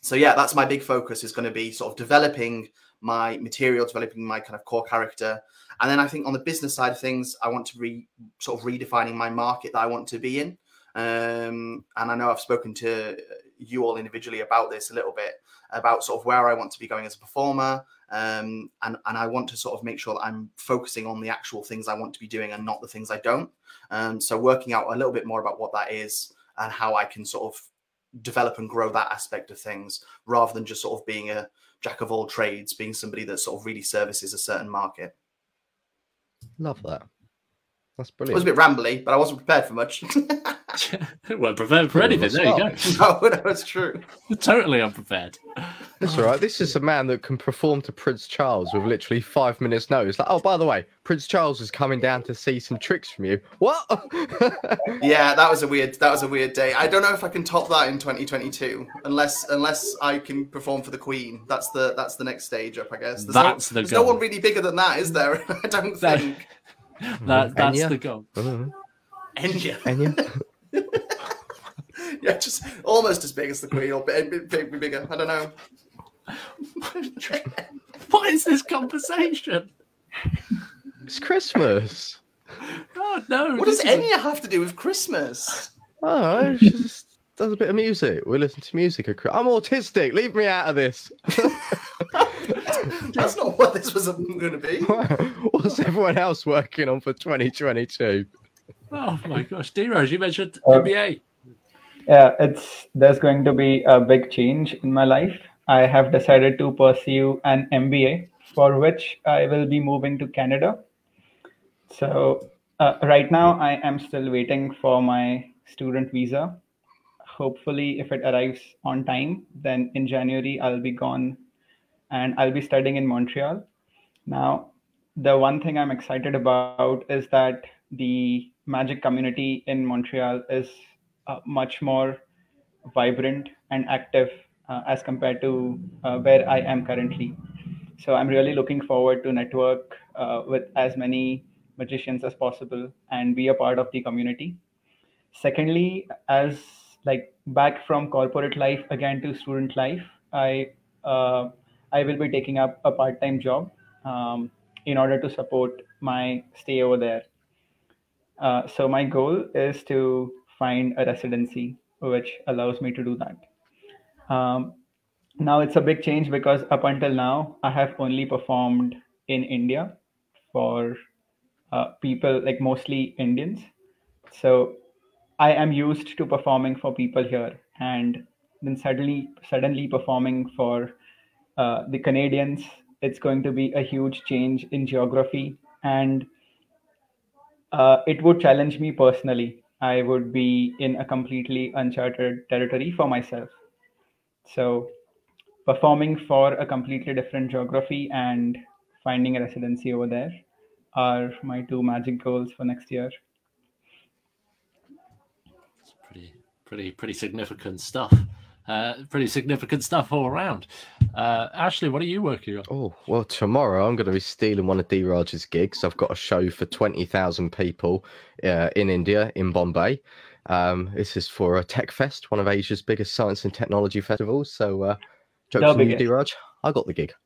So yeah, that's my big focus is going to be sort of developing my material, developing my kind of core character, and then I think on the business side of things, I want to be sort of redefining my market that I want to be in. Um, and I know I've spoken to you all individually about this a little bit about sort of where I want to be going as a performer. Um, and, and I want to sort of make sure that I'm focusing on the actual things I want to be doing and not the things I don't. Um, so working out a little bit more about what that is and how I can sort of develop and grow that aspect of things rather than just sort of being a jack of all trades, being somebody that sort of really services a certain market. Love that. That's brilliant. It was a bit rambly, but I wasn't prepared for much. [laughs] [laughs] well, prepared for anything. There you go. [laughs] no, no, it's true. totally unprepared. That's all right. This is a man that can perform to Prince Charles with literally five minutes' notice. Like, oh, by the way, Prince Charles is coming down to see some tricks from you. What? Yeah, that was a weird. That was a weird day. I don't know if I can top that in 2022, unless unless I can perform for the Queen. That's the that's the next stage up, I guess. There's That's no, the there's no one really bigger than that, is there? I don't think. That, that's Enya? the goal. Mhm. Enya. Enya? [laughs] Yeah, just almost as big as the Queen, or big, big, big, bigger. I don't know. [laughs] What is this conversation? It's Christmas. Oh no! What does is Enya have to do with Christmas? Oh, she just does a bit of music. We listen to music. I'm autistic. Leave me out of this. [laughs] [laughs] That's not what this was going to be. [laughs] What's everyone else working on for 2022? Oh my gosh, D-Rose, you mentioned Uh, MBA. Yeah, it's there's going to be a big change in my life. I have decided to pursue an MBA, for which I will be moving to Canada. So uh, right now, I am still waiting for my student visa. Hopefully, if it arrives on time, then in January I'll be gone, and I'll be studying in Montreal. Now, the one thing I'm excited about is that the magic community in Montreal is uh, much more vibrant and active uh, as compared to uh, where I am currently. So I'm really looking forward to network uh, with as many magicians as possible and be a part of the community. Secondly, as like back from corporate life again to student life, I uh, I will be taking up a part-time job um, in order to support my stay over there. Uh, so my goal is to find a residency which allows me to do that. Um, now it's a big change because up until now I have only performed in India for uh, people like mostly Indians. So I am used to performing for people here, and then suddenly suddenly performing for uh, the Canadians, it's going to be a huge change in geography and uh, it would challenge me personally. I would be in a completely uncharted territory for myself. So, performing for a completely different geography and finding a residency over there are my two magic goals for next year. It's pretty, pretty, pretty significant stuff. Uh, pretty significant stuff all around. Uh, Ashley, what are you working on? Oh, well, tomorrow I'm going to be stealing one of Dhiraj's gigs. I've got a show for 20,000 people uh, in India, in Bombay. Um, this is for a Tech Fest, one of Asia's biggest science and technology festivals. So, uh, jokes on you. Dhiraj. I got the gig. [laughs]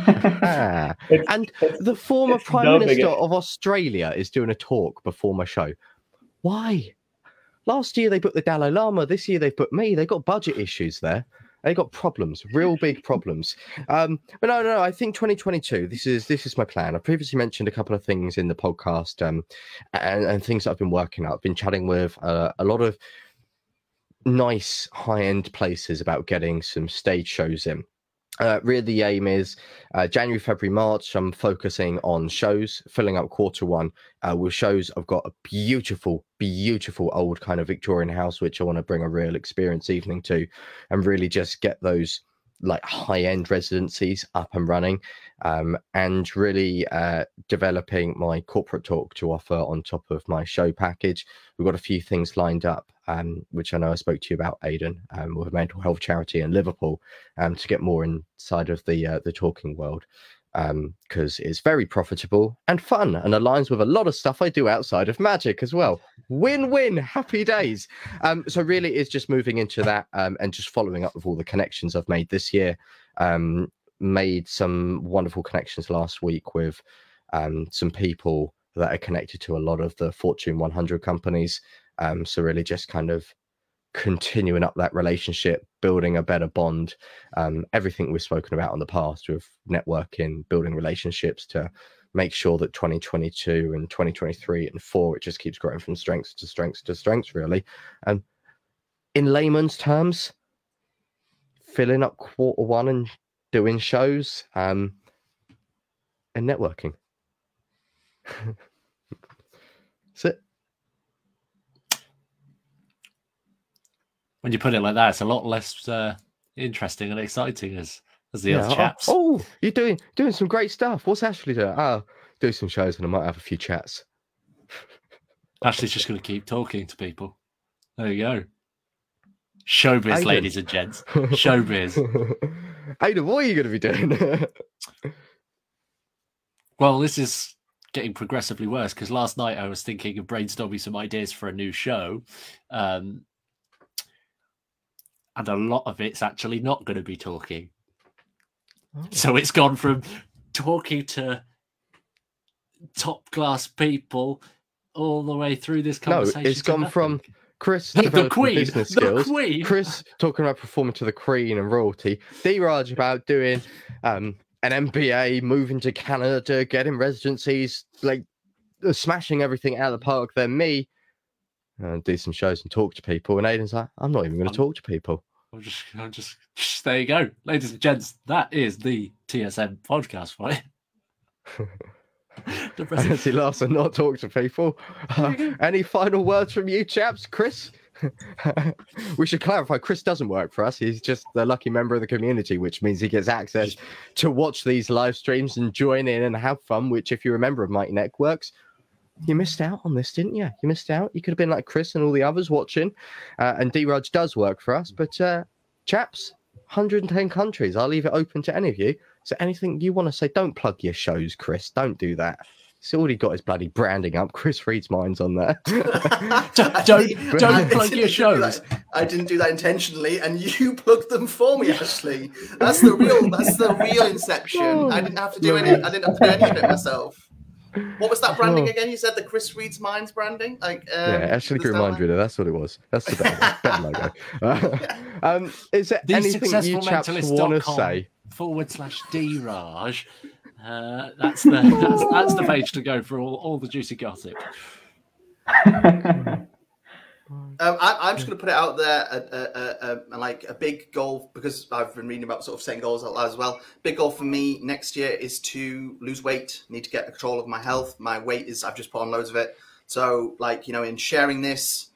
Ah. And the former Prime Minister biggest. of Australia is doing a talk before my show. Why? Last year they put the Dalai Lama. This year they've put me. They've got budget issues there. They've got problems, real big problems. Um, but no, no, no. I think 2022. This is this is my plan. I previously mentioned a couple of things in the podcast, um, and, and things that I've been working on. I've been chatting with uh, a lot of nice high end places about getting some stage shows in. Uh, really, the aim is uh, January, February, March. I'm focusing on shows, filling up quarter one uh, with shows. I've got a beautiful, beautiful old kind of Victorian house, which I want to bring a real experience evening to, and really just get those like high end residencies up and running, um, and really uh, developing my corporate talk to offer on top of my show package. We've got a few things lined up um, which I know I spoke to you about, Aidan, um, with a mental health charity in Liverpool, um, to get more inside of the uh, the talking world, because um, it's very profitable and fun, and aligns with a lot of stuff I do outside of magic as well. Win-win, happy days. Um, so really, it's just moving into that um, and just following up with all the connections I've made this year. made some wonderful connections last week with some people that are connected to a lot of the Fortune 100 companies. Um, so really just kind of continuing up that relationship, building a better bond, um, everything we've spoken about in the past with networking, building relationships to make sure that 2022 and 2023 and four, it just keeps growing from strength to strength to strength, really. And um, in layman's terms, filling up quarter one and doing shows um, and networking. [laughs] That's it. When you put it like that, it's a lot less uh, interesting and exciting as as the yeah. other chaps. Oh, oh, you're doing doing some great stuff. What's Ashley doing? Oh, do some shows and I might have a few chats. Ashley's just going to keep talking to people. There you go. Showbiz, Aidan. ladies and gents. Showbiz. [laughs] Aidan, what are you going to be doing? [laughs] well, this is getting progressively worse because last night I was thinking of brainstorming some ideas for a new show. Um, and a lot of it's actually not going to be talking. Oh. So it's gone from talking to top class people all the way through this conversation. No, it's gone from Chris the Queen, business skills, Queen. Chris talking about performing to the Queen and royalty, Dhiraj about doing um, an MBA, moving to Canada, getting residencies, like smashing everything out of the park. Then me and do some shows and talk to people. And Aidan's like, I'm not even going to talk to people. I'm just, I'm just, just, [laughs] there you go, ladies and gents. That is the TSM podcast, right? [laughs] Nancy Larson [laughs] not talk to people. Uh, any final words from you, chaps, Chris? we should clarify Chris doesn't work for us. He's just the lucky member of the community, which means he gets access to watch these live streams and join in and have fun. Which, if you're a member of Mighty Networks, you missed out on this, didn't you? You missed out. You could have been like Chris and all the others watching. Uh, and Dhiraj does work for us, but uh, chaps, 110 countries. I'll leave it open to any of you. So anything you want to say, don't plug your shows, Chris. Don't do that. He's already got his bloody branding up. Chris reads minds on there. [laughs] [laughs] don't don't, don't plug your shows. I didn't do that intentionally, and you [laughs] plugged them for me, Ashley. That's the real. That's the real inception. I didn't have to do any. I didn't have to do any of it myself. What was that branding oh. again? You said the Chris Reads Minds branding? Like um, Yeah, Ashley Grew Mind Reader, that's what it was. That's the better, [laughs] better logo. Uh, um, is there the anything you chaps want to say? Forward slash Dhiraj. Uh, that's the that's, that's the page to go for all, all the juicy gossip. [laughs] Um, I, am just going to put it out there, a, a, a, like a big goal because I've been reading about sort of setting goals out loud as well. Big goal for me next year is to lose weight. Need to get control of my health. My weight is I've just put on loads of it. So like you know, in sharing this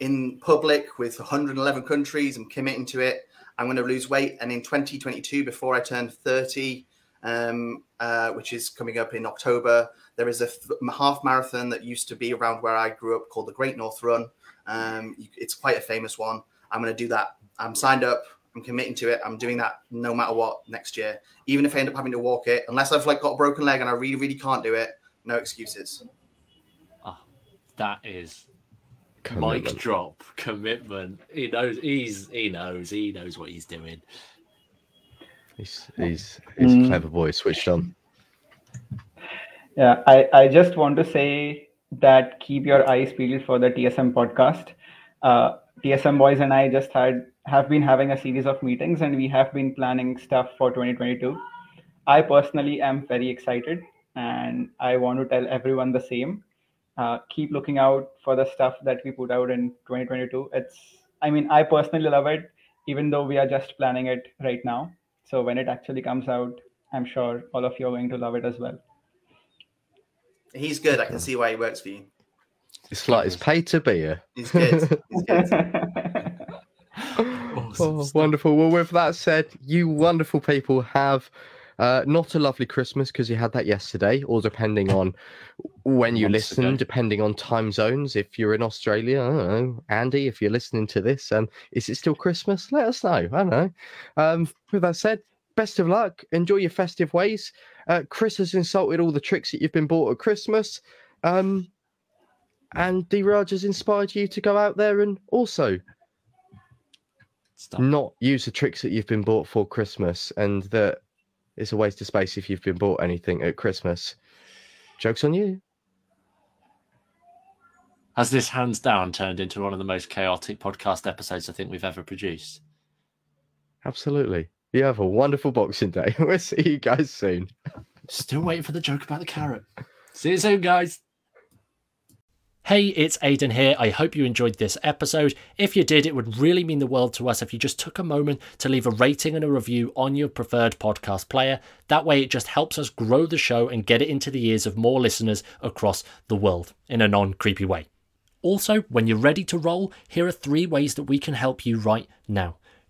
in public with 111 countries, I'm committing to it. I'm going to lose weight, and in 2022, before I turn 30, um, uh, which is coming up in October, there is a half marathon that used to be around where I grew up called the Great North Run. Um, it's quite a famous one. I'm going to do that. I'm signed up. I'm committing to it. I'm doing that no matter what next year. Even if I end up having to walk it, unless I've like got a broken leg and I really, really can't do it, no excuses. Oh, that is commitment. mic drop commitment. He knows. He's he knows. He knows what he's doing. He's he's he's mm. a clever boy. Switched on. Yeah, I I just want to say that keep your eyes peeled for the TSM podcast. Uh, TSM boys and I just had have been having a series of meetings, and we have been planning stuff for 2022. I personally am very excited, and I want to tell everyone the same. Uh, keep looking out for the stuff that we put out in 2022. It's, I mean, I personally love it, even though we are just planning it right now. So when it actually comes out, I'm sure all of you are going to love it as well. He's good. I can see why he works for you. It's like it's paid to be here. He's good. He's good. Awesome [laughs] [laughs] Oh, wonderful. Well, with that said, you wonderful people have uh, not a lovely Christmas because you had that yesterday, or depending on when you Months listen, ago. depending on time zones. If you're in Australia, I don't know, Andy, if you're listening to this, um, is it still Christmas? Let us know. I don't know. Um, with that said, best of luck. Enjoy your festive ways. Uh, Chris has insulted all the tricks that you've been bought at Christmas. Um, and Dhiraj has inspired you to go out there and also Stuff. not use the tricks that you've been bought for Christmas and that it's a waste of space if you've been bought anything at Christmas. Joke's on you. Has this hands down turned into one of the most chaotic podcast episodes I think we've ever produced? Absolutely. You have a wonderful Boxing Day. [laughs] We'll see you guys soon. Still waiting for the joke about the carrot. See you soon, guys. Hey, it's Aidan here. I hope you enjoyed this episode. If you did, it would really mean the world to us if you just took a moment to leave a rating and a review on your preferred podcast player. That way, it just helps us grow the show and get it into the ears of more listeners across the world in a non creepy way. Also, when you're ready to roll, here are three ways that we can help you right now.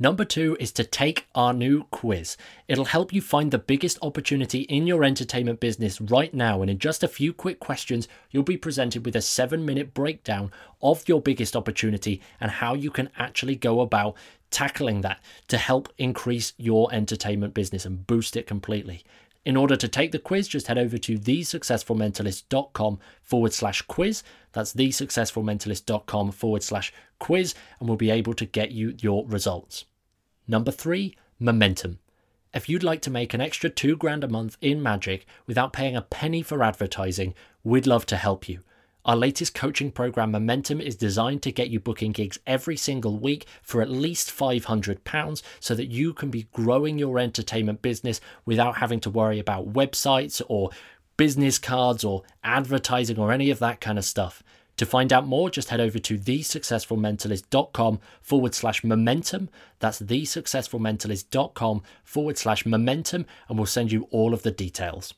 Number two is to take our new quiz. It'll help you find the biggest opportunity in your entertainment business right now. And in just a few quick questions, you'll be presented with a seven minute breakdown of your biggest opportunity and how you can actually go about tackling that to help increase your entertainment business and boost it completely. In order to take the quiz, just head over to thesuccessfulmentalist.com forward slash quiz. That's thesuccessfulmentalist.com forward slash quiz, and we'll be able to get you your results. Number three, momentum. If you'd like to make an extra two grand a month in magic without paying a penny for advertising, we'd love to help you. Our latest coaching program, Momentum, is designed to get you booking gigs every single week for at least £500 so that you can be growing your entertainment business without having to worry about websites or business cards or advertising or any of that kind of stuff. To find out more, just head over to thesuccessfulmentalist.com forward slash momentum. That's thesuccessfulmentalist.com forward slash momentum, and we'll send you all of the details.